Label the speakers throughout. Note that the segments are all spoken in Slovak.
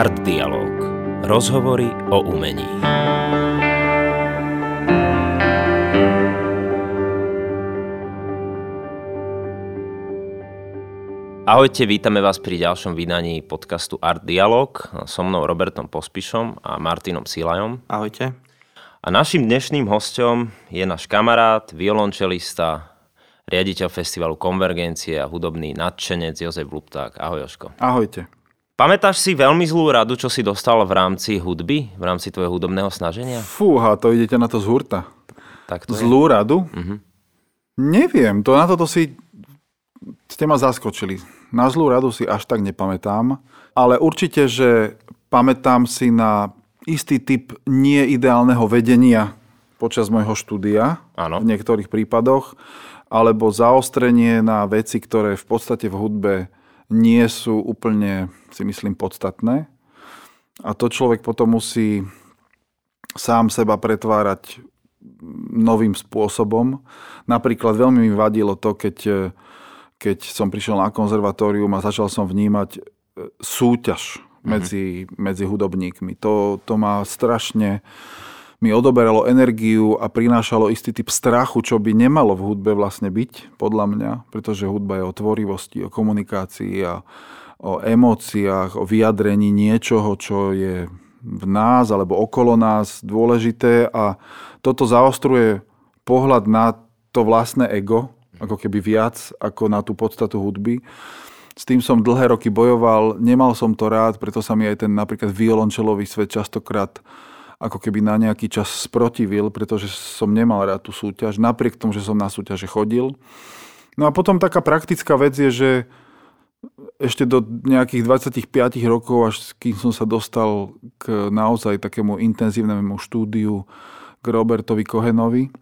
Speaker 1: Art Dialog. Rozhovory o umení. Ahojte, vítame vás pri ďalšom vydaní podcastu Art Dialog so mnou Robertom Pospišom a Martinom Silajom.
Speaker 2: Ahojte.
Speaker 1: A našim dnešným hostom je náš kamarát, violončelista, riaditeľ festivalu Konvergencie a hudobný nadšenec Jozef Lupták. Ahoj Joško.
Speaker 2: Ahojte.
Speaker 1: Pamätáš si veľmi zlú radu, čo si dostal v rámci hudby, v rámci tvojho hudobného snaženia?
Speaker 2: Fúha, to idete na to z hurta.
Speaker 1: Tak to
Speaker 2: Zlú je. radu?
Speaker 1: Uh-huh.
Speaker 2: Neviem, to na toto si ste ma zaskočili. Na zlú radu si až tak nepamätám, ale určite, že pamätám si na istý typ neideálneho vedenia počas môjho štúdia
Speaker 1: Áno.
Speaker 2: v niektorých prípadoch, alebo zaostrenie na veci, ktoré v podstate v hudbe nie sú úplne, si myslím, podstatné. A to človek potom musí sám seba pretvárať novým spôsobom. Napríklad veľmi mi vadilo to, keď, keď som prišiel na konzervatórium a začal som vnímať e, súťaž medzi, mm-hmm. medzi hudobníkmi. To, to ma strašne mi odoberalo energiu a prinášalo istý typ strachu, čo by nemalo v hudbe vlastne byť, podľa mňa, pretože hudba je o tvorivosti, o komunikácii a o emóciách, o vyjadrení niečoho, čo je v nás alebo okolo nás dôležité a toto zaostruje pohľad na to vlastné ego, ako keby viac ako na tú podstatu hudby. S tým som dlhé roky bojoval, nemal som to rád, preto sa mi aj ten napríklad violončelový svet častokrát ako keby na nejaký čas sprotivil, pretože som nemal rád tú súťaž, napriek tomu, že som na súťaže chodil. No a potom taká praktická vec je, že ešte do nejakých 25 rokov, až kým som sa dostal k naozaj takému intenzívnemu štúdiu k Robertovi Kohenovi,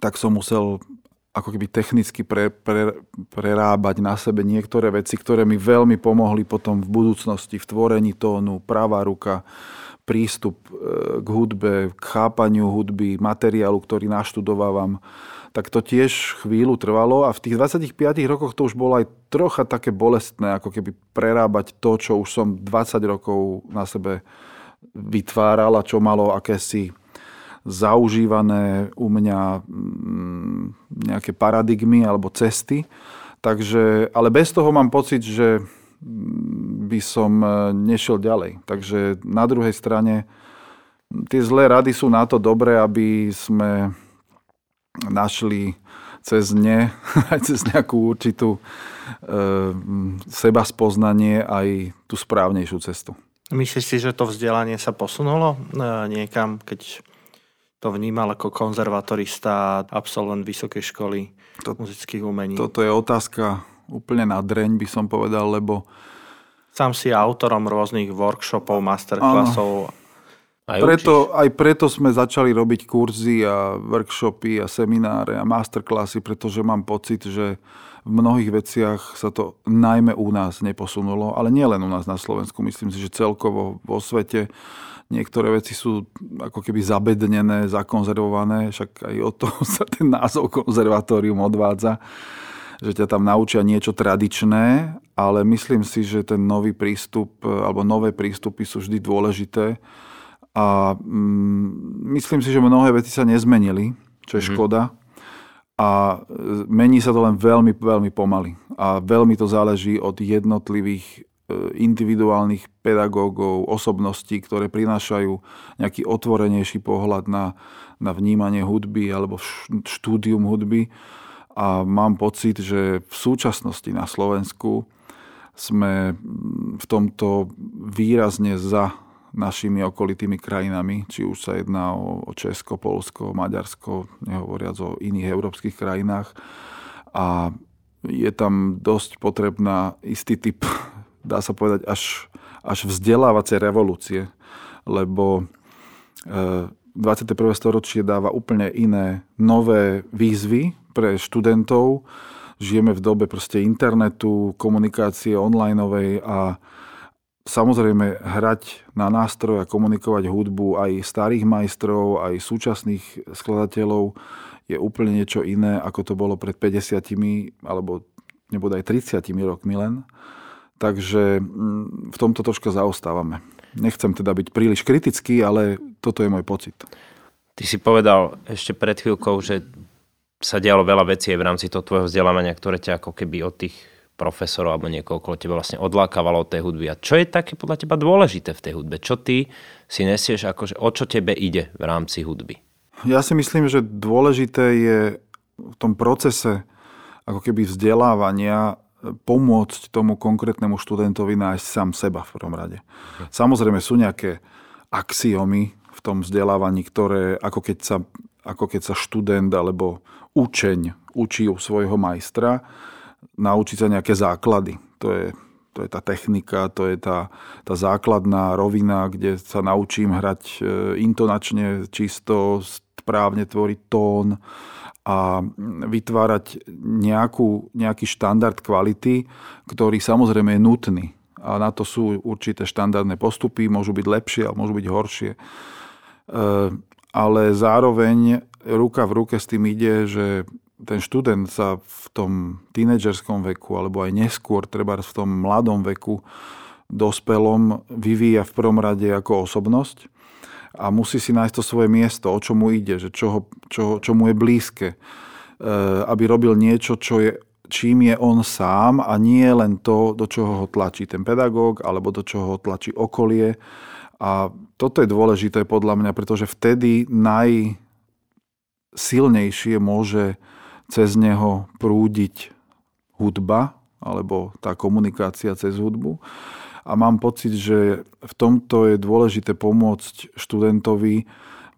Speaker 2: tak som musel ako keby technicky pre, pre, prerábať na sebe niektoré veci, ktoré mi veľmi pomohli potom v budúcnosti, v tvorení tónu, pravá ruka, prístup e, k hudbe, k chápaniu hudby, materiálu, ktorý naštudovávam, tak to tiež chvíľu trvalo a v tých 25 rokoch to už bolo aj trocha také bolestné, ako keby prerábať to, čo už som 20 rokov na sebe vytváral a čo malo akési zaužívané u mňa mm, nejaké paradigmy alebo cesty. Takže, ale bez toho mám pocit, že by som e, nešiel ďalej. Takže na druhej strane tie zlé rady sú na to dobré, aby sme našli cez ne, aj cez nejakú určitú e, seba spoznanie aj tú správnejšiu cestu.
Speaker 3: Myslíš si, že to vzdelanie sa posunulo e, niekam, keď to vnímal ako konzervatorista, absolvent vysokej školy to, muzických umení?
Speaker 2: Toto je otázka úplne na dreň, by som povedal, lebo...
Speaker 3: Sám si autorom rôznych workshopov, masterclassov.
Speaker 2: Aj preto, aj preto sme začali robiť kurzy a workshopy a semináre a masterclassy, pretože mám pocit, že v mnohých veciach sa to najmä u nás neposunulo, ale nie len u nás na Slovensku, myslím si, že celkovo vo svete niektoré veci sú ako keby zabednené, zakonzervované, však aj od toho sa ten názov konzervatórium odvádza že ťa tam naučia niečo tradičné, ale myslím si, že ten nový prístup alebo nové prístupy sú vždy dôležité. A mm, myslím si, že mnohé veci sa nezmenili, čo je mm. škoda. A mení sa to len veľmi, veľmi pomaly. A veľmi to záleží od jednotlivých e, individuálnych pedagógov, osobností, ktoré prinášajú nejaký otvorenejší pohľad na, na vnímanie hudby alebo štúdium hudby a mám pocit, že v súčasnosti na Slovensku sme v tomto výrazne za našimi okolitými krajinami, či už sa jedná o Česko, Polsko, Maďarsko, nehovoriac o iných európskych krajinách. A je tam dosť potrebná istý typ, dá sa povedať, až, až vzdelávacej revolúcie, lebo 21. E, storočie dáva úplne iné nové výzvy pre študentov. Žijeme v dobe proste internetu, komunikácie onlineovej a samozrejme hrať na nástroj a komunikovať hudbu aj starých majstrov, aj súčasných skladateľov je úplne niečo iné, ako to bolo pred 50 alebo nebude aj 30 rokmi len. Takže mm, v tomto troška zaostávame. Nechcem teda byť príliš kritický, ale toto je môj pocit.
Speaker 1: Ty si povedal ešte pred chvíľkou, že sa dialo veľa vecí v rámci toho tvojho vzdelávania, ktoré ťa ako keby od tých profesorov alebo niekoho okolo teba vlastne odlákavalo od tej hudby. A čo je také podľa teba dôležité v tej hudbe? Čo ty si nesieš, akože o čo tebe ide v rámci hudby?
Speaker 2: Ja si myslím, že dôležité je v tom procese ako keby vzdelávania pomôcť tomu konkrétnemu študentovi nájsť sám seba v prvom rade. Samozrejme sú nejaké axiomy v tom vzdelávaní, ktoré ako keď sa, ako keď sa študent alebo učeň učí u svojho majstra, naučiť sa nejaké základy. To je, to je tá technika, to je tá, tá základná rovina, kde sa naučím hrať e, intonačne čisto, správne tvoriť tón, a vytvárať nejakú, nejaký štandard kvality, ktorý samozrejme je nutný. A na to sú určité štandardné postupy, môžu byť lepšie, ale môžu byť horšie. Ale zároveň ruka v ruke s tým ide, že ten študent sa v tom tínedžerskom veku, alebo aj neskôr, treba v tom mladom veku, dospelom, vyvíja v prvom rade ako osobnosť a musí si nájsť to svoje miesto, o čo mu ide, že čo, čo, čo mu je blízke. E, aby robil niečo, čo je, čím je on sám a nie len to, do čoho ho tlačí ten pedagóg alebo do čoho ho tlačí okolie. A toto je dôležité podľa mňa, pretože vtedy najsilnejšie môže cez neho prúdiť hudba alebo tá komunikácia cez hudbu. A mám pocit, že v tomto je dôležité pomôcť študentovi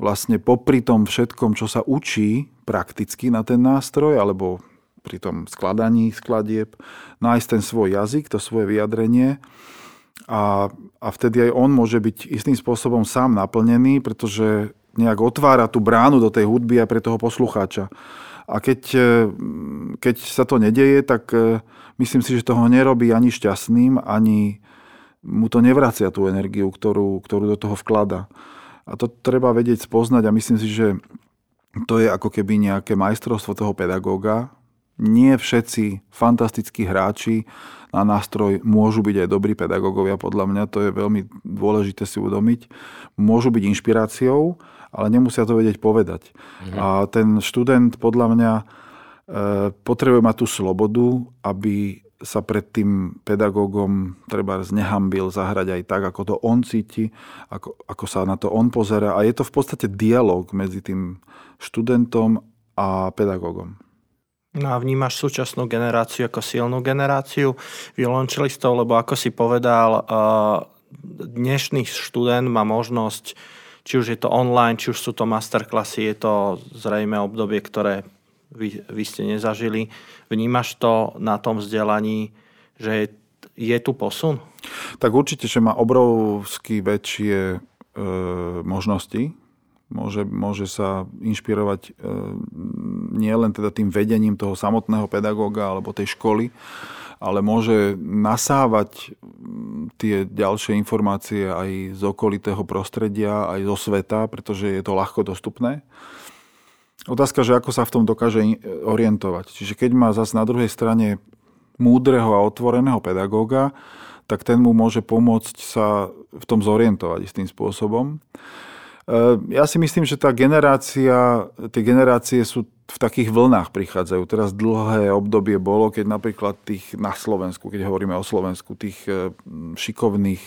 Speaker 2: vlastne popri tom všetkom, čo sa učí prakticky na ten nástroj, alebo pri tom skladaní skladieb, nájsť ten svoj jazyk, to svoje vyjadrenie a, a vtedy aj on môže byť istým spôsobom sám naplnený, pretože nejak otvára tú bránu do tej hudby aj pre toho poslucháča. A keď, keď sa to nedeje, tak eh, myslím si, že toho nerobí ani šťastným, ani, mu to nevracia tú energiu, ktorú, ktorú do toho vklada. A to treba vedieť spoznať a myslím si, že to je ako keby nejaké majstrovstvo toho pedagóga. Nie všetci fantastickí hráči na nástroj môžu byť aj dobrí pedagógovia, podľa mňa to je veľmi dôležité si uvedomiť. Môžu byť inšpiráciou, ale nemusia to vedieť povedať. Mhm. A ten študent podľa mňa e, potrebuje mať tú slobodu, aby sa pred tým pedagógom treba znehambil zahrať aj tak, ako to on cíti, ako, ako sa na to on pozera. A je to v podstate dialog medzi tým študentom a pedagógom.
Speaker 3: No a vnímaš súčasnú generáciu ako silnú generáciu violončelistov, lebo ako si povedal, dnešný študent má možnosť, či už je to online, či už sú to masterklasy, je to zrejme obdobie, ktoré vy, vy ste nezažili. Vnímaš to na tom vzdelaní, že je, je tu posun?
Speaker 2: Tak určite, že má obrovsky väčšie e, možnosti. Môže, môže sa inšpirovať e, nielen teda tým vedením toho samotného pedagóga alebo tej školy, ale môže nasávať tie ďalšie informácie aj z okolitého prostredia, aj zo sveta, pretože je to ľahko dostupné. Otázka, že ako sa v tom dokáže orientovať. Čiže keď má zase na druhej strane múdreho a otvoreného pedagóga, tak ten mu môže pomôcť sa v tom zorientovať istým spôsobom. E, ja si myslím, že tá generácia, tie generácie sú v takých vlnách prichádzajú. Teraz dlhé obdobie bolo, keď napríklad tých na Slovensku, keď hovoríme o Slovensku, tých e, šikovných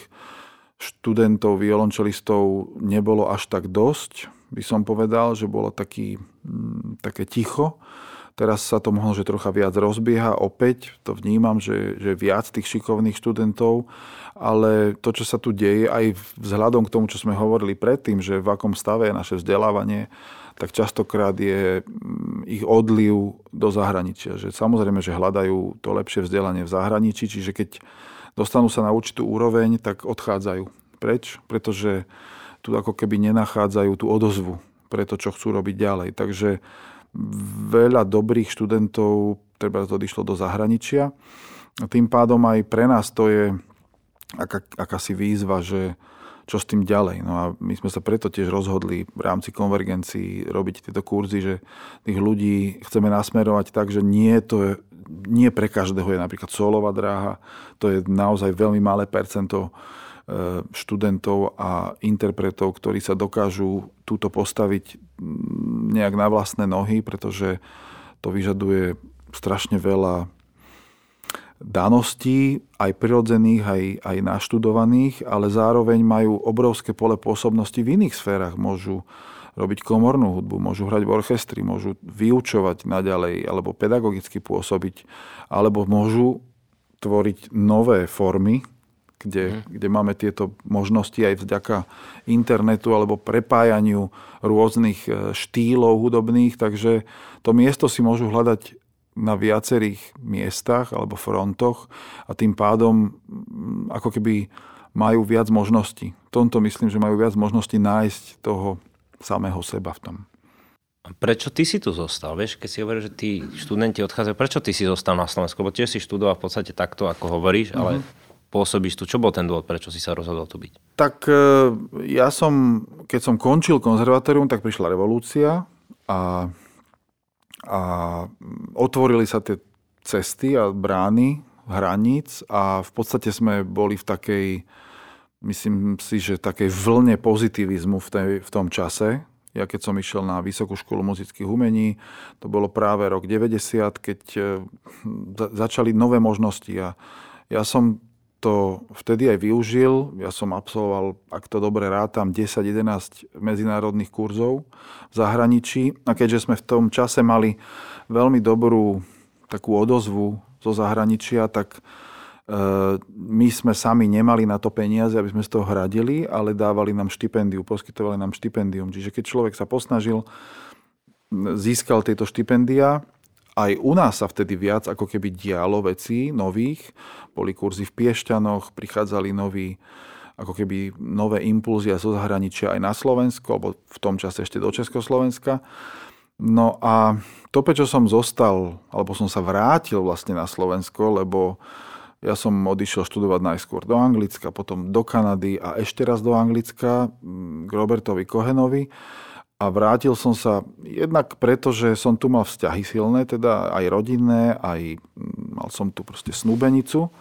Speaker 2: študentov, violončelistov nebolo až tak dosť by som povedal, že bolo taký, mm, také ticho. Teraz sa to možno, že trocha viac rozbieha. Opäť to vnímam, že, že viac tých šikovných študentov, ale to, čo sa tu deje, aj vzhľadom k tomu, čo sme hovorili predtým, že v akom stave je naše vzdelávanie, tak častokrát je mm, ich odliv do zahraničia. Že samozrejme, že hľadajú to lepšie vzdelanie v zahraničí, čiže keď dostanú sa na určitú úroveň, tak odchádzajú preč, pretože tu ako keby nenachádzajú tú odozvu pre to, čo chcú robiť ďalej. Takže veľa dobrých študentov treba odišlo do zahraničia. A tým pádom aj pre nás to je aká, akási výzva, že čo s tým ďalej. No a my sme sa preto tiež rozhodli v rámci konvergencií robiť tieto kurzy, že tých ľudí chceme nasmerovať tak, že nie, to je, nie pre každého je napríklad solová dráha, to je naozaj veľmi malé percento študentov a interpretov, ktorí sa dokážu túto postaviť nejak na vlastné nohy, pretože to vyžaduje strašne veľa daností, aj prirodzených, aj, aj naštudovaných, ale zároveň majú obrovské pole pôsobnosti v iných sférach. Môžu robiť komornú hudbu, môžu hrať v orchestri, môžu vyučovať naďalej, alebo pedagogicky pôsobiť, alebo môžu tvoriť nové formy, kde, mm. kde máme tieto možnosti aj vďaka internetu alebo prepájaniu rôznych e, štýlov hudobných, takže to miesto si môžu hľadať na viacerých miestach alebo frontoch a tým pádom ako keby majú viac možností. V tomto myslím, že majú viac možností nájsť toho samého seba v tom.
Speaker 1: Prečo ty si tu zostal? Vieš, keď si hovoríš, že tí študenti odchádzajú, prečo ty si zostal na Slovensku? Lebo tiež si študoval v podstate takto, ako hovoríš, ale mhm. Pôsobíš tu. Čo bol ten dôvod, prečo si sa rozhodol tu byť?
Speaker 2: Tak e, ja som, keď som končil konzervatórium, tak prišla revolúcia a a otvorili sa tie cesty a brány hraníc a v podstate sme boli v takej, myslím si, že takej vlne pozitivizmu v, tej, v tom čase. Ja keď som išiel na Vysokú školu muzických umení, to bolo práve rok 90, keď e, začali nové možnosti a ja som to vtedy aj využil. Ja som absolvoval, ak to dobre rátam, 10-11 medzinárodných kurzov v zahraničí. A keďže sme v tom čase mali veľmi dobrú takú odozvu zo zahraničia, tak e, my sme sami nemali na to peniaze, aby sme z toho hradili, ale dávali nám štipendiu, poskytovali nám štipendium. Čiže keď človek sa posnažil, získal tieto štipendia, aj u nás sa vtedy viac ako keby dialo vecí nových. Boli kurzy v Piešťanoch, prichádzali noví ako keby nové impulzy zo zahraničia aj na Slovensko, alebo v tom čase ešte do Československa. No a to, prečo som zostal, alebo som sa vrátil vlastne na Slovensko, lebo ja som odišiel študovať najskôr do Anglicka, potom do Kanady a ešte raz do Anglicka k Robertovi Kohenovi a vrátil som sa jednak preto, že som tu mal vzťahy silné, teda aj rodinné, aj mm, mal som tu proste snúbenicu.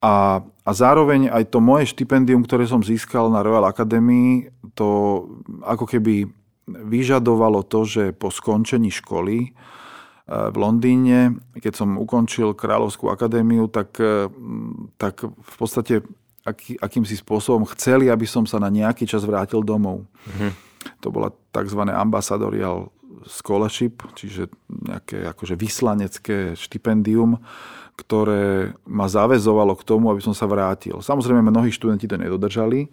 Speaker 2: A, a zároveň aj to moje štipendium, ktoré som získal na Royal Academy, to ako keby vyžadovalo to, že po skončení školy e, v Londýne, keď som ukončil Kráľovskú akadémiu, tak, e, tak v podstate aký, akýmsi spôsobom chceli, aby som sa na nejaký čas vrátil domov. Mhm. To bola tzv. ambassadorial scholarship, čiže nejaké akože vyslanecké štipendium, ktoré ma zavezovalo k tomu, aby som sa vrátil. Samozrejme, mnohí študenti to nedodržali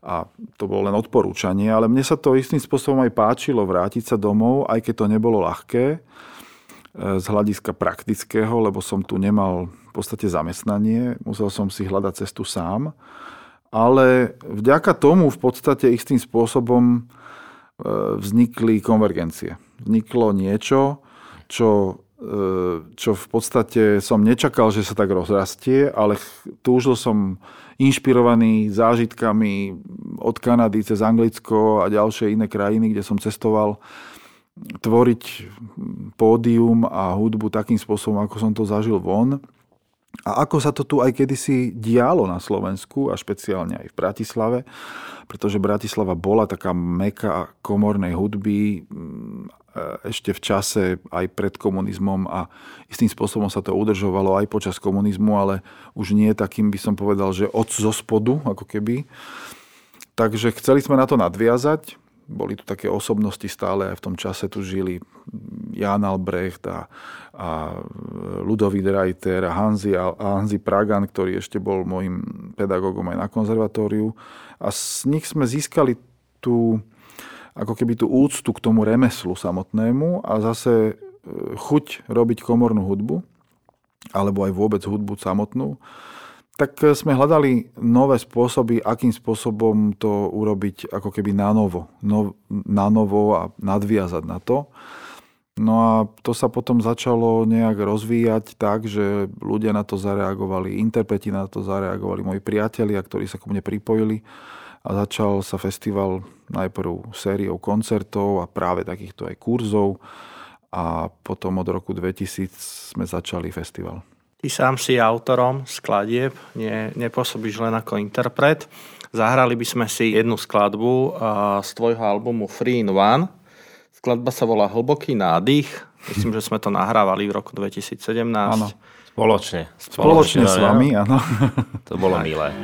Speaker 2: a to bolo len odporúčanie, ale mne sa to istým spôsobom aj páčilo vrátiť sa domov, aj keď to nebolo ľahké e, z hľadiska praktického, lebo som tu nemal v podstate zamestnanie, musel som si hľadať cestu sám. Ale vďaka tomu v podstate istým spôsobom vznikli konvergencie. Vzniklo niečo, čo, e, čo v podstate som nečakal, že sa tak rozrastie, ale túžil som inšpirovaný zážitkami od Kanady cez Anglicko a ďalšie iné krajiny, kde som cestoval, tvoriť pódium a hudbu takým spôsobom, ako som to zažil von. A ako sa to tu aj kedysi dialo na Slovensku a špeciálne aj v Bratislave, pretože Bratislava bola taká meka komornej hudby mm, ešte v čase aj pred komunizmom a istým spôsobom sa to udržovalo aj počas komunizmu, ale už nie takým by som povedal, že od zo spodu, ako keby. Takže chceli sme na to nadviazať boli tu také osobnosti stále aj v tom čase tu žili Jan Albrecht a, a Ludovít Reiter a Hanzi, a Hanzi Pragan, ktorý ešte bol môjim pedagógom aj na konzervatóriu. A z nich sme získali tú, ako keby tú úctu k tomu remeslu samotnému a zase e, chuť robiť komornú hudbu, alebo aj vôbec hudbu samotnú tak eh, sme hľadali nové spôsoby, akým spôsobom to urobiť ako keby na novo, no, na novo a nadviazať na to. No a to sa potom začalo nejak rozvíjať tak, že ľudia na to zareagovali, interpreti na to zareagovali, moji priatelia, ktorí sa ku mne pripojili a začal sa festival najprv sériou koncertov a práve takýchto aj kurzov a potom od roku 2000 sme začali festival.
Speaker 3: Ty sám si autorom skladieb, nie, nepôsobíš len ako interpret. Zahrali by sme si jednu skladbu z tvojho albumu Free in One. Skladba sa volá Hlboký nádych. Myslím, že sme to nahrávali v roku 2017. Áno.
Speaker 1: Spoločne.
Speaker 2: Spoločne, Spoločne s vami, áno.
Speaker 1: To bolo milé.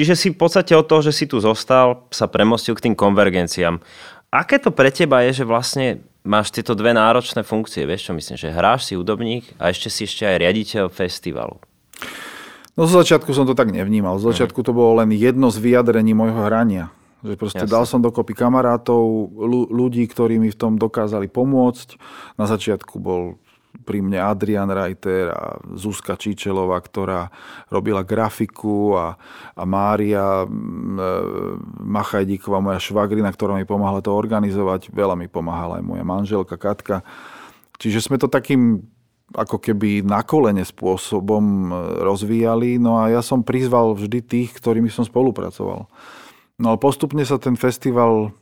Speaker 1: Čiže si v podstate od toho, že si tu zostal, sa premostil k tým konvergenciám. Aké to pre teba je, že vlastne máš tieto dve náročné funkcie? Vieš čo myslím, že hráš si hudobník a ešte si ešte aj riaditeľ festivalu.
Speaker 2: No zo začiatku som to tak nevnímal. Z začiatku to bolo len jedno z vyjadrení môjho hrania. Že proste Jasne. dal som dokopy kamarátov, ľudí, ktorí mi v tom dokázali pomôcť. Na začiatku bol pri mne Adrian Reiter a Zuzka Číčelová, ktorá robila grafiku a, a Mária e, Machajdíková, moja švagrina, ktorá mi pomáhala to organizovať. Veľa mi pomáhala aj moja manželka Katka. Čiže sme to takým ako keby na kolene spôsobom e, rozvíjali. No a ja som prizval vždy tých, ktorými som spolupracoval. No ale postupne sa ten festival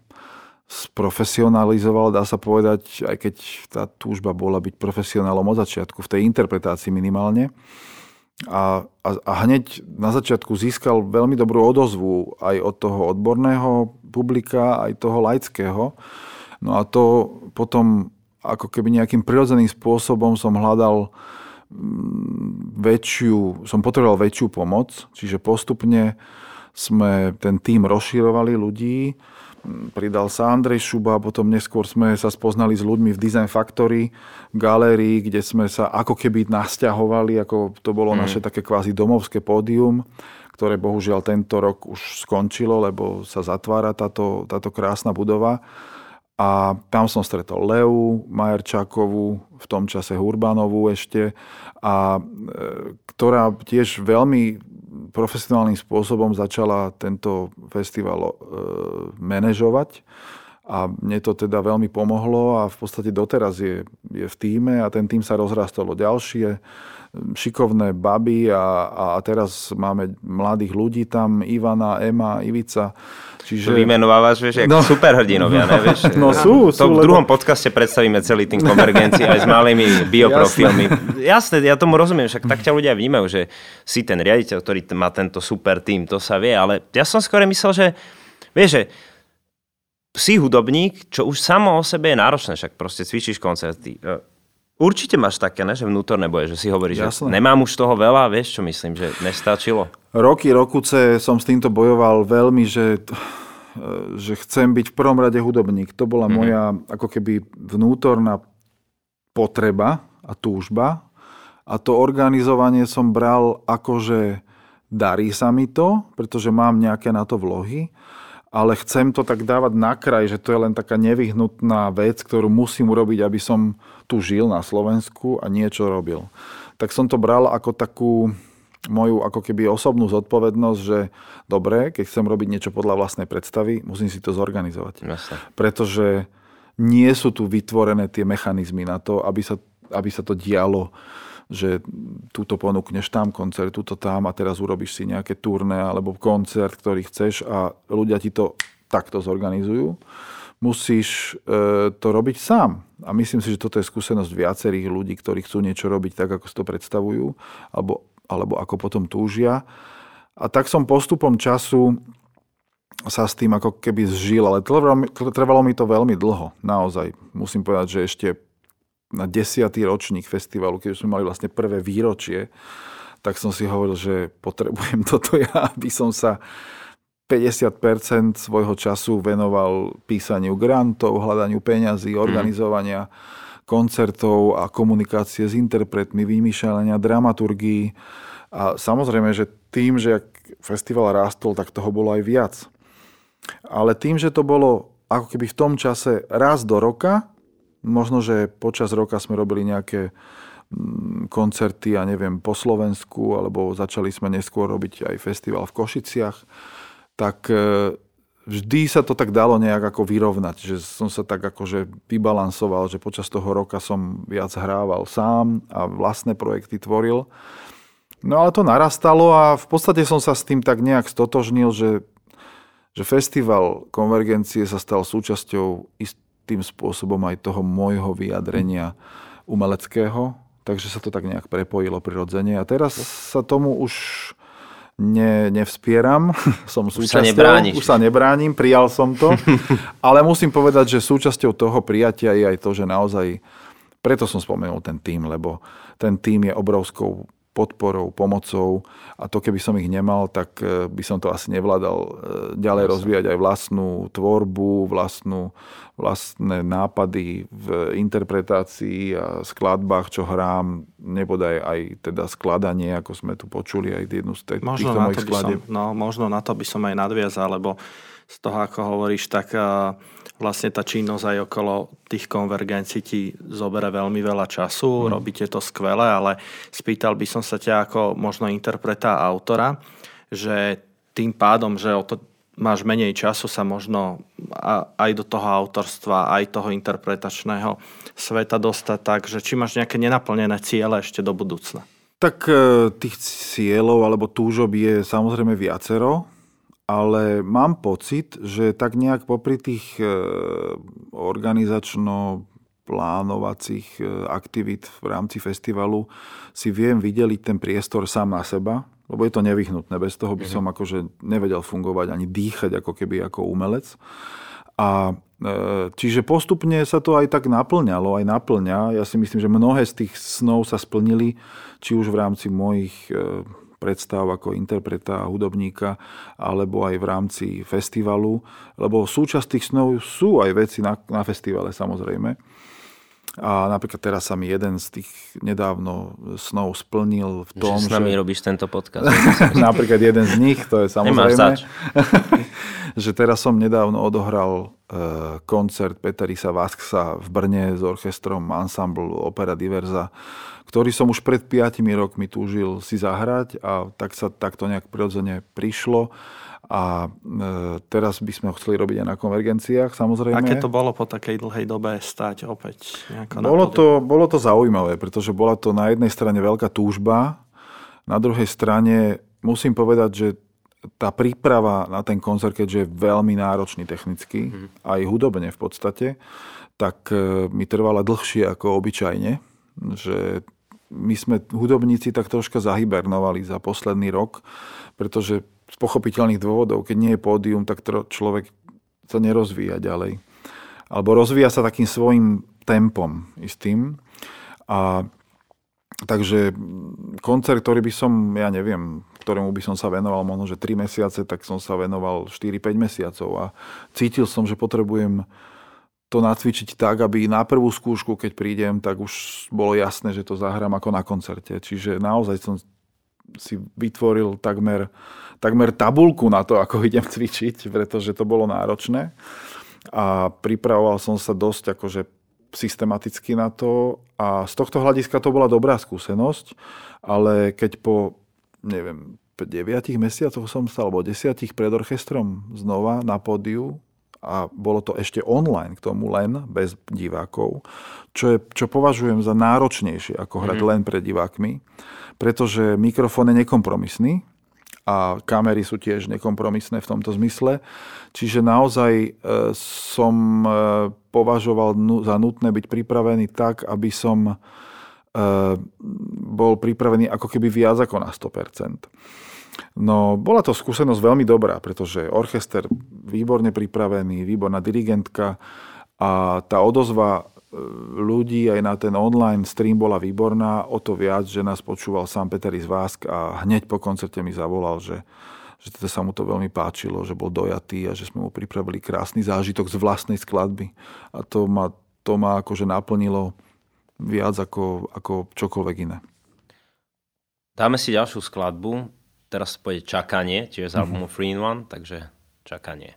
Speaker 2: sprofesionalizoval, dá sa povedať, aj keď tá túžba bola byť profesionálom od začiatku, v tej interpretácii minimálne. A, a, a hneď na začiatku získal veľmi dobrú odozvu aj od toho odborného publika, aj toho laického. No a to potom ako keby nejakým prirodzeným spôsobom som hľadal mm, väčšiu, som potreboval väčšiu pomoc, čiže postupne sme ten tým rozširovali ľudí, pridal sa Andrej Šuba, potom neskôr sme sa spoznali s ľuďmi v Design Factory, galérii, kde sme sa ako keby nasťahovali, ako to bolo mm. naše také kvázi domovské pódium, ktoré bohužiaľ tento rok už skončilo, lebo sa zatvára táto, táto krásna budova. A tam som stretol Leu Majerčákovú, v tom čase Hurbanovú ešte, a, e, ktorá tiež veľmi profesionálnym spôsobom začala tento festival e, manažovať. A mne to teda veľmi pomohlo a v podstate doteraz je, je v týme a ten tým sa rozrastalo ďalšie šikovné baby a, a teraz máme mladých ľudí tam, Ivana, Ema, Ivica.
Speaker 1: Čiže... Vymenovávaš, vieš, no, superhrdinovia, ne, vieš?
Speaker 2: No sú,
Speaker 1: to sú. v druhom podcaste predstavíme celý tým konvergencií aj s malými bioprofilmi. Jasné. Jasné, ja tomu rozumiem, však tak ťa ľudia vnímajú, že si ten riaditeľ, ktorý má tento super tým, to sa vie, ale ja som skôr myslel, že vieš, že si hudobník, čo už samo o sebe je náročné, však proste cvičíš koncerty Určite máš také, ne, že vnútorné boje, že si hovoríš, že nemám už toho veľa, vieš čo myslím, že nestačilo?
Speaker 2: Roky, rokuce som s týmto bojoval veľmi, že, že chcem byť v prvom rade hudobník. To bola mm-hmm. moja ako keby vnútorná potreba a túžba. A to organizovanie som bral ako, že darí sa mi to, pretože mám nejaké na to vlohy ale chcem to tak dávať na kraj, že to je len taká nevyhnutná vec, ktorú musím urobiť, aby som tu žil na Slovensku a niečo robil. Tak som to bral ako takú moju ako keby osobnú zodpovednosť, že dobre, keď chcem robiť niečo podľa vlastnej predstavy, musím si to zorganizovať. Jasne. Pretože nie sú tu vytvorené tie mechanizmy na to, aby sa, aby sa to dialo že túto ponúkneš tam koncert, túto tam a teraz urobíš si nejaké turné alebo koncert, ktorý chceš a ľudia ti to takto zorganizujú. Musíš e, to robiť sám. A myslím si, že toto je skúsenosť viacerých ľudí, ktorí chcú niečo robiť tak, ako si to predstavujú, alebo, alebo ako potom túžia. A tak som postupom času sa s tým ako keby zžil, ale trvalo mi, to veľmi dlho, naozaj. Musím povedať, že ešte na desiatý ročník festivalu, keď sme mali vlastne prvé výročie, tak som si hovoril, že potrebujem toto ja, aby som sa 50% svojho času venoval písaniu grantov, hľadaniu peňazí, mhm. organizovania mm. koncertov a komunikácie s interpretmi, vymýšľania dramaturgii. A samozrejme, že tým, že festival rástol, tak toho bolo aj viac. Ale tým, že to bolo ako keby v tom čase raz do roka, Možno, že počas roka sme robili nejaké mm, koncerty, ja neviem, po Slovensku, alebo začali sme neskôr robiť aj festival v Košiciach, tak e, vždy sa to tak dalo nejak ako vyrovnať, že som sa tak akože vybalansoval, že počas toho roka som viac hrával sám a vlastné projekty tvoril. No ale to narastalo a v podstate som sa s tým tak nejak stotožnil, že, že festival konvergencie sa stal súčasťou ist, tým spôsobom aj toho môjho vyjadrenia umeleckého, takže sa to tak nejak prepojilo prirodzene. A teraz sa tomu už ne, nevspieram, som
Speaker 1: už súčasťou, sa
Speaker 2: už sa nebránim, prijal som to, ale musím povedať, že súčasťou toho prijatia je aj to, že naozaj, preto som spomenul ten tým, lebo ten tým je obrovskou podporou, pomocou a to keby som ich nemal, tak e, by som to asi nevládal e, ďalej Jasne. rozvíjať aj vlastnú tvorbu, vlastnú, vlastné nápady v interpretácii a skladbách, čo hrám, nebodaj aj teda skladanie, ako sme tu počuli aj jednu z týchto možno mojich skladeb.
Speaker 3: No, možno na to by som aj nadviazal, lebo z toho, ako hovoríš, tak uh, vlastne tá činnosť aj okolo tých konvergencií ti zobere veľmi veľa času, mm. robíte to skvele, ale spýtal by som sa ťa ako možno interpreta autora, že tým pádom, že o to máš menej času sa možno aj do toho autorstva, aj toho interpretačného sveta dostať tak, že či máš nejaké nenaplnené ciele ešte do budúcna?
Speaker 2: Tak e, tých cieľov alebo túžob je samozrejme viacero ale mám pocit, že tak nejak popri tých e, organizačno plánovacích e, aktivít v rámci festivalu si viem vydeliť ten priestor sám na seba, lebo je to nevyhnutné. Bez toho by mhm. som akože nevedel fungovať ani dýchať ako keby ako umelec. A e, čiže postupne sa to aj tak naplňalo, aj naplňa. Ja si myslím, že mnohé z tých snov sa splnili, či už v rámci mojich predstav ako interpreta a hudobníka, alebo aj v rámci festivalu, lebo súčasť tých snov sú aj veci na, na festivale samozrejme. A napríklad teraz sa mi jeden z tých nedávno snov splnil v tom,
Speaker 1: že... s nami že... robíš tento podcast.
Speaker 2: napríklad jeden z nich, to je samozrejme. že teraz som nedávno odohral e, koncert Peterisa Vasksa v Brne s orchestrom Ensemble Opera Diverza ktorý som už pred 5 rokmi túžil si zahrať a tak sa takto nejak prirodzene prišlo. A e, teraz by sme ho chceli robiť aj na konvergenciách, samozrejme.
Speaker 3: Aké to bolo po takej dlhej dobe stať opäť?
Speaker 2: Bolo to, bolo to zaujímavé, pretože bola to na jednej strane veľká túžba, na druhej strane musím povedať, že tá príprava na ten koncert, keďže je veľmi náročný technicky, mm. aj hudobne v podstate, tak e, mi trvala dlhšie ako obyčajne, že my sme hudobníci tak troška zahybernovali za posledný rok, pretože z pochopiteľných dôvodov, keď nie je pódium, tak človek sa nerozvíja ďalej. Alebo rozvíja sa takým svojim tempom istým. A takže koncert, ktorý by som, ja neviem, ktorému by som sa venoval možno, že 3 mesiace, tak som sa venoval 4-5 mesiacov a cítil som, že potrebujem to nacvičiť tak, aby na prvú skúšku, keď prídem, tak už bolo jasné, že to zahrám ako na koncerte. Čiže naozaj som si vytvoril takmer, takmer tabulku na to, ako idem cvičiť, pretože to bolo náročné. A pripravoval som sa dosť akože systematicky na to a z tohto hľadiska to bola dobrá skúsenosť, ale keď po, neviem, 9 mesiacoch som stal, alebo 10 pred orchestrom znova na pódiu, a bolo to ešte online k tomu len, bez divákov, čo, je, čo považujem za náročnejšie ako hrať mm. len pred divákmi, pretože mikrofón je nekompromisný a kamery sú tiež nekompromisné v tomto zmysle. Čiže naozaj e, som e, považoval za nutné byť pripravený tak, aby som e, bol pripravený ako keby viac ako na 100%. No, bola to skúsenosť veľmi dobrá, pretože orchester výborne pripravený, výborná dirigentka a tá odozva e, ľudí aj na ten online stream bola výborná, o to viac, že nás počúval sám Peter Izvásk a hneď po koncerte mi zavolal, že, že teda sa mu to veľmi páčilo, že bol dojatý a že sme mu pripravili krásny zážitok z vlastnej skladby. A to ma, to ma akože naplnilo viac ako, ako čokoľvek iné.
Speaker 1: Dáme si ďalšiu skladbu, teraz pôjde Čakanie, čiže z mhm. albumu Free in One, takže Čakanie.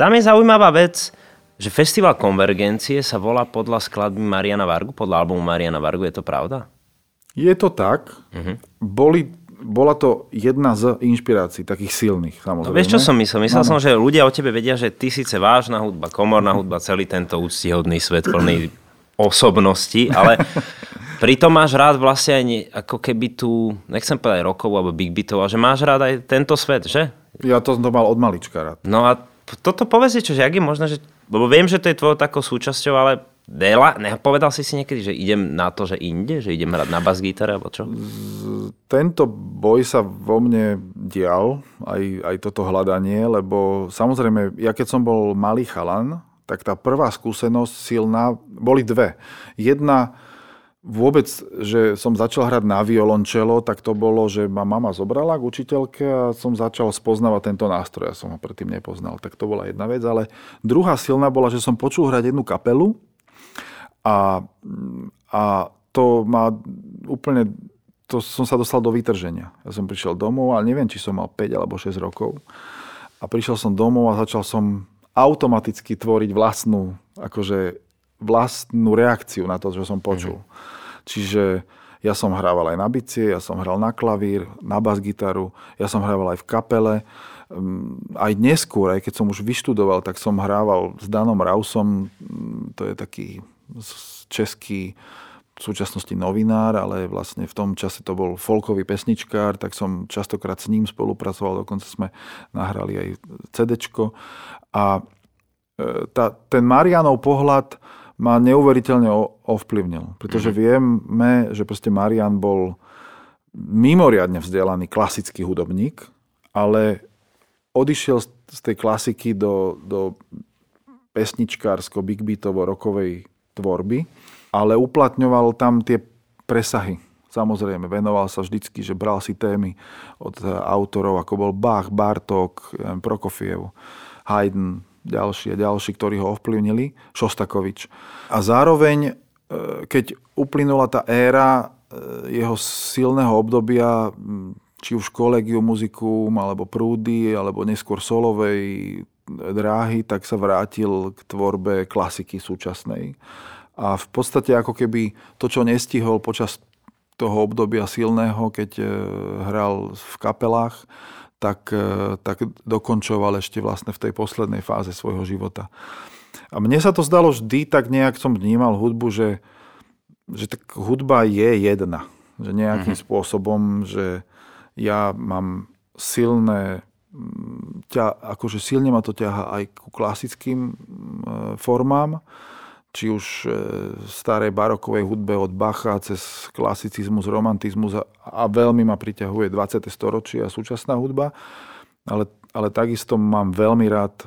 Speaker 1: Tam je zaujímavá vec, že festival konvergencie sa volá podľa skladby Mariana Vargu, podľa albumu Mariana Vargu, je to pravda?
Speaker 2: Je to tak. Uh-huh. Boli, bola to jedna z inšpirácií, takých silných, samozrejme.
Speaker 1: No vieš, čo som myslel? Myslel no. som, že ľudia o tebe vedia, že ty síce vážna hudba, komorná hudba, celý tento úctihodný svet plný osobnosti, ale pritom máš rád vlastne aj ako keby tu, nechcem povedať rokov alebo big beatov, ale že máš rád aj tento svet, že?
Speaker 2: Ja to som to mal od malička rád.
Speaker 1: No a toto povedz, čo, že ak je možné, že lebo viem, že to je tvojou takou súčasťou, ale veľa, nepovedal si si niekedy, že idem na to, že inde, že idem hrať na bas gitare, alebo čo?
Speaker 2: Tento boj sa vo mne dial, aj, aj toto hľadanie, lebo samozrejme, ja keď som bol malý chalan, tak tá prvá skúsenosť silná, boli dve. Jedna, vôbec, že som začal hrať na violončelo, tak to bolo, že ma mama zobrala k učiteľke a som začal spoznávať tento nástroj. Ja som ho predtým nepoznal. Tak to bola jedna vec. Ale druhá silná bola, že som počul hrať jednu kapelu a, a to ma úplne to som sa dostal do vytrženia. Ja som prišiel domov, ale neviem, či som mal 5 alebo 6 rokov. A prišiel som domov a začal som automaticky tvoriť vlastnú, akože vlastnú reakciu na to, čo som počul. Mm-hmm. Čiže ja som hrával aj na bicie, ja som hral na klavír, na bas-gitaru, ja som hrával aj v kapele. Mm, aj neskôr, aj keď som už vyštudoval, tak som hrával s Danom Rausom, mm, to je taký český v súčasnosti novinár, ale vlastne v tom čase to bol folkový pesničkár, tak som častokrát s ním spolupracoval, dokonca sme nahrali aj CD. A e, tá, ten Marianov pohľad ma neuveriteľne ovplyvnil. Pretože mm-hmm. vieme, že proste Marian bol mimoriadne vzdelaný klasický hudobník, ale odišiel z tej klasiky do, do pesničkársko, big beatovo, rokovej tvorby, ale uplatňoval tam tie presahy. Samozrejme, venoval sa vždycky, že bral si témy od autorov, ako bol Bach, Bartok, Prokofiev, Haydn, ďalší a ďalší, ktorí ho ovplyvnili, Šostakovič. A zároveň, e, keď uplynula tá éra e, jeho silného obdobia, či už kolegium muzikum, alebo prúdy, alebo neskôr solovej dráhy, tak sa vrátil k tvorbe klasiky súčasnej. A v podstate ako keby to, čo nestihol počas toho obdobia silného, keď e, hral v kapelách, tak, e, tak dokončoval ešte vlastne v tej poslednej fáze svojho života. A mne sa to zdalo vždy, tak nejak som vnímal hudbu, že, že tak hudba je jedna. Že nejakým mm-hmm. spôsobom, že ja mám silné ťa, akože silne ma to ťaha aj ku klasickým formám, či už e, starej barokovej hudbe od Bacha cez klasicizmus, romantizmus a, a veľmi ma priťahuje 20. storočie a súčasná hudba, ale, ale takisto mám veľmi rád e,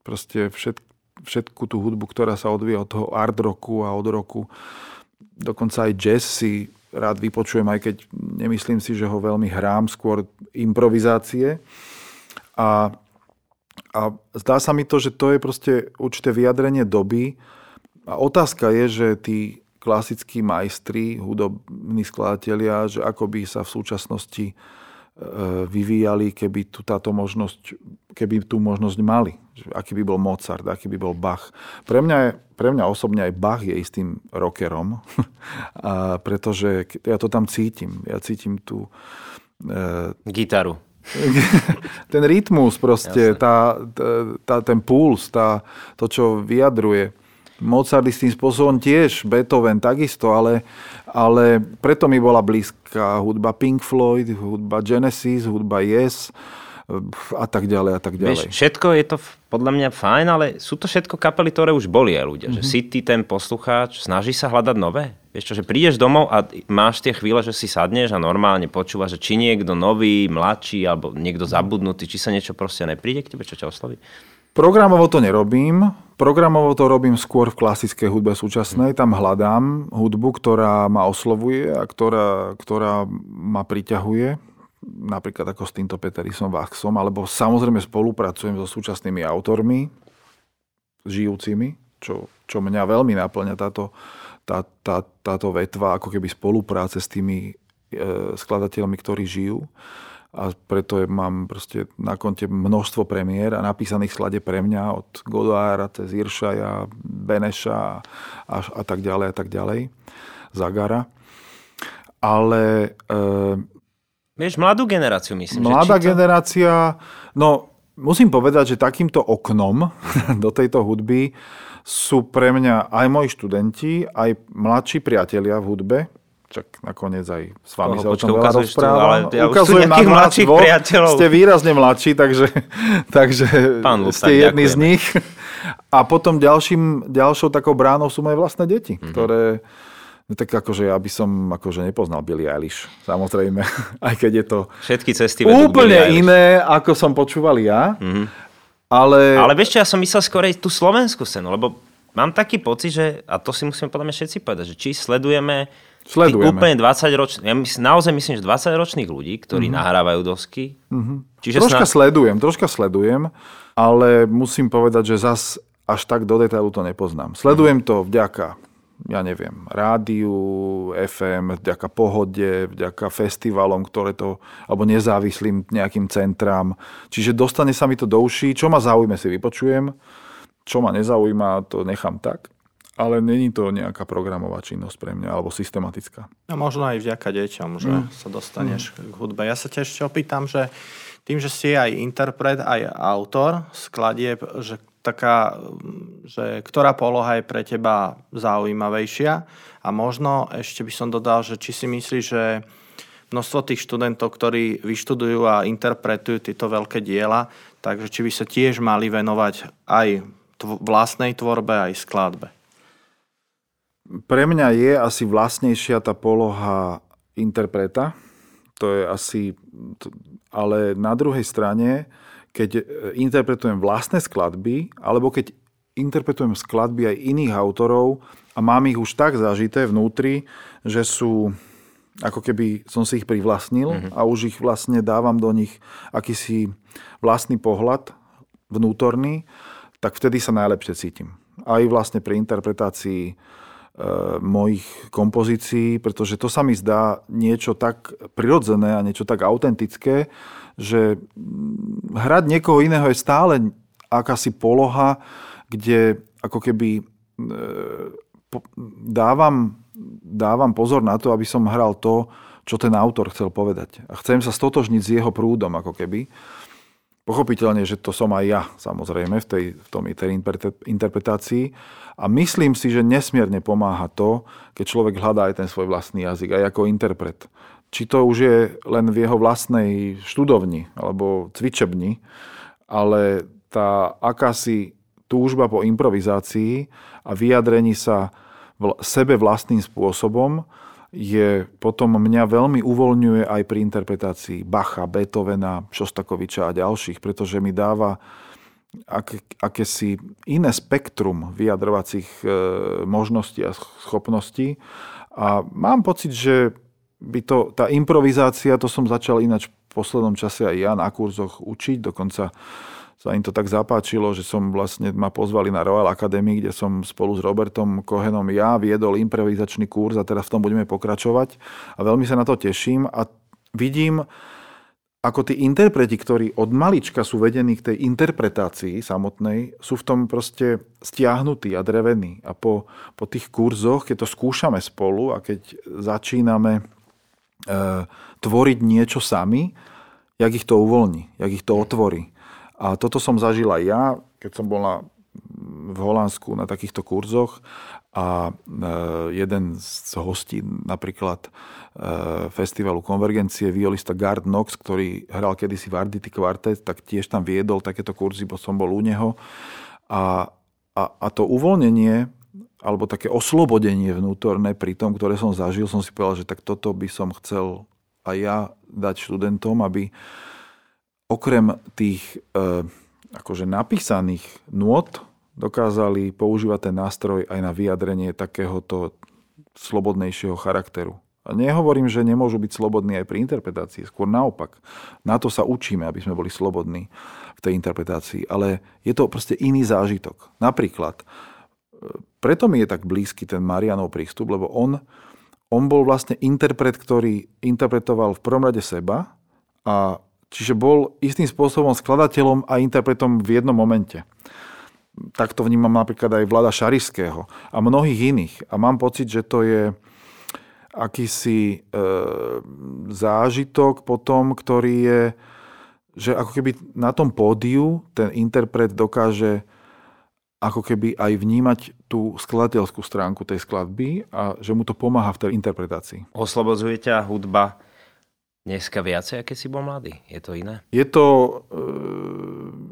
Speaker 2: proste všet, všetku tú hudbu, ktorá sa odvíja od toho art roku a od roku. Dokonca aj jazz si rád vypočujem, aj keď nemyslím si, že ho veľmi hrám, skôr improvizácie. A a zdá sa mi to, že to je proste určité vyjadrenie doby. A otázka je, že tí klasickí majstri, hudobní skladatelia, že ako by sa v súčasnosti e, vyvíjali, keby tu táto možnosť, keby tú možnosť mali. Aký by bol Mozart, aký by bol Bach. Pre mňa, je, pre mňa osobne aj Bach je istým rockerom, pretože ja to tam cítim. Ja cítim tú...
Speaker 1: E, Gitaru.
Speaker 2: ten rytmus proste, tá, tá, ten puls, tá, to, čo vyjadruje. Mozart s tým spôsobom tiež, Beethoven takisto, ale, ale preto mi bola blízka hudba Pink Floyd, hudba Genesis, hudba Yes a tak ďalej a tak ďalej.
Speaker 1: Vieš, všetko je to podľa mňa fajn, ale sú to všetko kapely, ktoré už boli aj ľudia. Mm-hmm. Že si ty ten poslucháč, snaží sa hľadať nové? Vieš čo, že prídeš domov a máš tie chvíle, že si sadneš a normálne počúvaš, že či niekto nový, mladší alebo niekto zabudnutý, či sa niečo proste nepríde k tebe, čo ťa osloví?
Speaker 2: Programovo to nerobím. Programovo to robím skôr v klasickej hudbe súčasnej. Tam hľadám hudbu, ktorá ma oslovuje a ktorá, ktorá ma priťahuje napríklad ako s týmto Peterisom Vachsom, alebo samozrejme spolupracujem so súčasnými autormi, žijúcimi, čo, čo mňa veľmi naplňa táto, tá, tá, táto vetva, ako keby spolupráce s tými e, skladateľmi, ktorí žijú. a preto je, mám proste na konte množstvo premiér a napísaných slade pre mňa od Godára cez Iršaja, Beneša a, a tak ďalej a tak ďalej, Zagara. Ale... E,
Speaker 1: Vieš, mladú generáciu myslím.
Speaker 2: Mladá že generácia, no musím povedať, že takýmto oknom do tejto hudby sú pre mňa aj moji študenti, aj mladší priatelia v hudbe, Čak nakoniec aj s vami sa o tom veľa rozprávam. Ale
Speaker 1: ja Ukazujem na mladších dvoch, priateľov.
Speaker 2: Ste výrazne mladší, takže, takže Pán Lustaň, ste jedni ďakujeme. z nich. A potom ďalším, ďalšou takou bránou sú moje vlastné deti, mm-hmm. ktoré No tak akože ja by som akože nepoznal Billy Eilish, samozrejme, aj keď je to
Speaker 1: Všetky cesty
Speaker 2: úplne iné, ako som počúval ja. Mm-hmm. Ale...
Speaker 1: ale vieš čo, ja som myslel skôr tú slovenskú scénu, lebo mám taký pocit, že, a to si musíme podľa mňa všetci povedať, že či sledujeme
Speaker 2: Sledujeme.
Speaker 1: Úplne 20 ročných, ja myslím, naozaj myslím, že 20 ročných ľudí, ktorí mm-hmm. nahrávajú dosky. Mm-hmm.
Speaker 2: Čiže troška sna... sledujem, troška sledujem, ale musím povedať, že zas až tak do detailu to nepoznám. Sledujem mm-hmm. to vďaka, ja neviem, rádiu, FM, vďaka pohode, vďaka festivalom, ktoré to, alebo nezávislým nejakým centrám. Čiže dostane sa mi to do uší, čo ma zaujme si vypočujem, čo ma nezaujíma, to nechám tak ale není to nejaká programová činnosť pre mňa, alebo systematická.
Speaker 3: A možno aj vďaka deťom, že mm. sa dostaneš mm. k hudbe. Ja sa ťa ešte opýtam, že tým, že si aj interpret, aj autor skladieb, že taká, že ktorá poloha je pre teba zaujímavejšia a možno ešte by som dodal, že či si myslíš, že množstvo tých študentov, ktorí vyštudujú a interpretujú tieto veľké diela, takže či by sa tiež mali venovať aj vlastnej tvorbe, aj skladbe
Speaker 2: pre mňa je asi vlastnejšia tá poloha interpreta. To je asi... Ale na druhej strane, keď interpretujem vlastné skladby, alebo keď interpretujem skladby aj iných autorov a mám ich už tak zažité vnútri, že sú ako keby som si ich privlastnil mm-hmm. a už ich vlastne dávam do nich akýsi vlastný pohľad vnútorný, tak vtedy sa najlepšie cítim. Aj vlastne pri interpretácii Eh, mojich kompozícií, pretože to sa mi zdá niečo tak prirodzené a niečo tak autentické, že hrať niekoho iného je stále akási poloha, kde ako keby eh, dávam, dávam pozor na to, aby som hral to, čo ten autor chcel povedať. A chcem sa stotožniť s jeho prúdom, ako keby. Pochopiteľne, že to som aj ja, samozrejme, v tej, v tom, tej interpretácii. A myslím si, že nesmierne pomáha to, keď človek hľadá aj ten svoj vlastný jazyk, aj ako interpret. Či to už je len v jeho vlastnej študovni alebo cvičebni, ale tá akási túžba po improvizácii a vyjadrení sa sebe vlastným spôsobom je potom mňa veľmi uvoľňuje aj pri interpretácii Bacha, Beethovena, Šostakoviča a ďalších, pretože mi dáva aké, akési iné spektrum vyjadrovacích e, možností a schopností. A mám pocit, že by to, tá improvizácia, to som začal ináč v poslednom čase aj ja na kurzoch učiť, dokonca sa im to tak zapáčilo, že som vlastne ma pozvali na Royal Academy, kde som spolu s Robertom Kohenom ja viedol improvizačný kurz a teraz v tom budeme pokračovať a veľmi sa na to teším a vidím, ako tí interpreti, ktorí od malička sú vedení k tej interpretácii samotnej, sú v tom proste stiahnutí a drevení. A po, po tých kurzoch, keď to skúšame spolu a keď začíname tvoriť niečo sami, jak ich to uvoľní, jak ich to otvorí. A toto som zažil aj ja, keď som bol na, v Holandsku na takýchto kurzoch a e, jeden z hostí napríklad Eh, festivalu Konvergencie, violista Gard Knox, ktorý hral kedysi v Ardity Quartet, tak tiež tam viedol takéto kurzy, bo som bol u neho. A, a, a to uvoľnenie alebo také oslobodenie vnútorné pri tom, ktoré som zažil, som si povedal, že tak toto by som chcel aj ja dať študentom, aby okrem tých e, akože napísaných nôd dokázali používať ten nástroj aj na vyjadrenie takéhoto slobodnejšieho charakteru. Nehovorím, že nemôžu byť slobodní aj pri interpretácii, skôr naopak. Na to sa učíme, aby sme boli slobodní v tej interpretácii, ale je to proste iný zážitok. Napríklad, e, preto mi je tak blízky ten Marianov prístup, lebo on, on bol vlastne interpret, ktorý interpretoval v prvom rade seba a Čiže bol istým spôsobom skladateľom a interpretom v jednom momente. Tak to vnímam napríklad aj Vlada Šarišského a mnohých iných. A mám pocit, že to je akýsi e, zážitok potom, ktorý je, že ako keby na tom pódiu ten interpret dokáže ako keby aj vnímať tú skladateľskú stránku tej skladby a že mu to pomáha v tej interpretácii.
Speaker 1: Oslobodzuje ťa hudba dneska viacej, keď si bol mladý? Je to iné?
Speaker 2: Je to, e,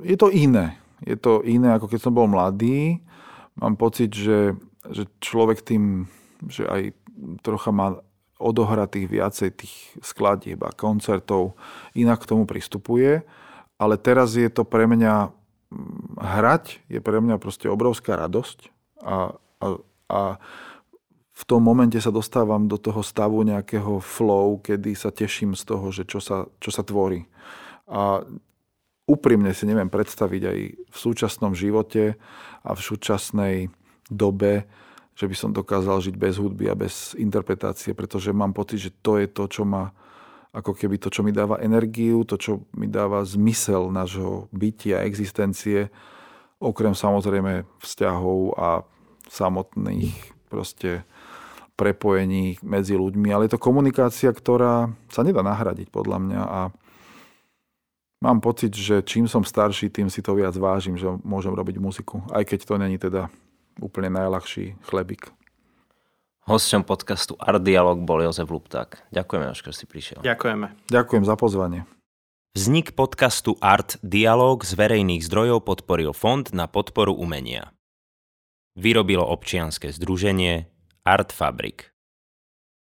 Speaker 2: je to iné. Je to iné, ako keď som bol mladý. Mám pocit, že, že človek tým, že aj trocha má odohratých viacej tých skladieb a koncertov, inak k tomu pristupuje. Ale teraz je to pre mňa hrať je pre mňa proste obrovská radosť a, a, a v tom momente sa dostávam do toho stavu nejakého flow, kedy sa teším z toho, že čo sa, čo sa tvorí. A úprimne si neviem predstaviť aj v súčasnom živote a v súčasnej dobe, že by som dokázal žiť bez hudby a bez interpretácie, pretože mám pocit, že to je to, čo ma ako keby to, čo mi dáva energiu, to, čo mi dáva zmysel nášho bytia, existencie, okrem samozrejme vzťahov a samotných proste prepojení medzi ľuďmi, ale je to komunikácia, ktorá sa nedá nahradiť podľa mňa a mám pocit, že čím som starší, tým si to viac vážim, že môžem robiť muziku, aj keď to není teda úplne najľahší chlebík.
Speaker 1: Hosťom podcastu Art Dialog bol Jozef Lupták. Ďakujeme, že si prišiel.
Speaker 3: Ďakujeme.
Speaker 2: Ďakujem za pozvanie.
Speaker 1: Vznik podcastu Art Dialog z verejných zdrojov podporil Fond na podporu umenia. Vyrobilo občianske združenie Art Fabrik.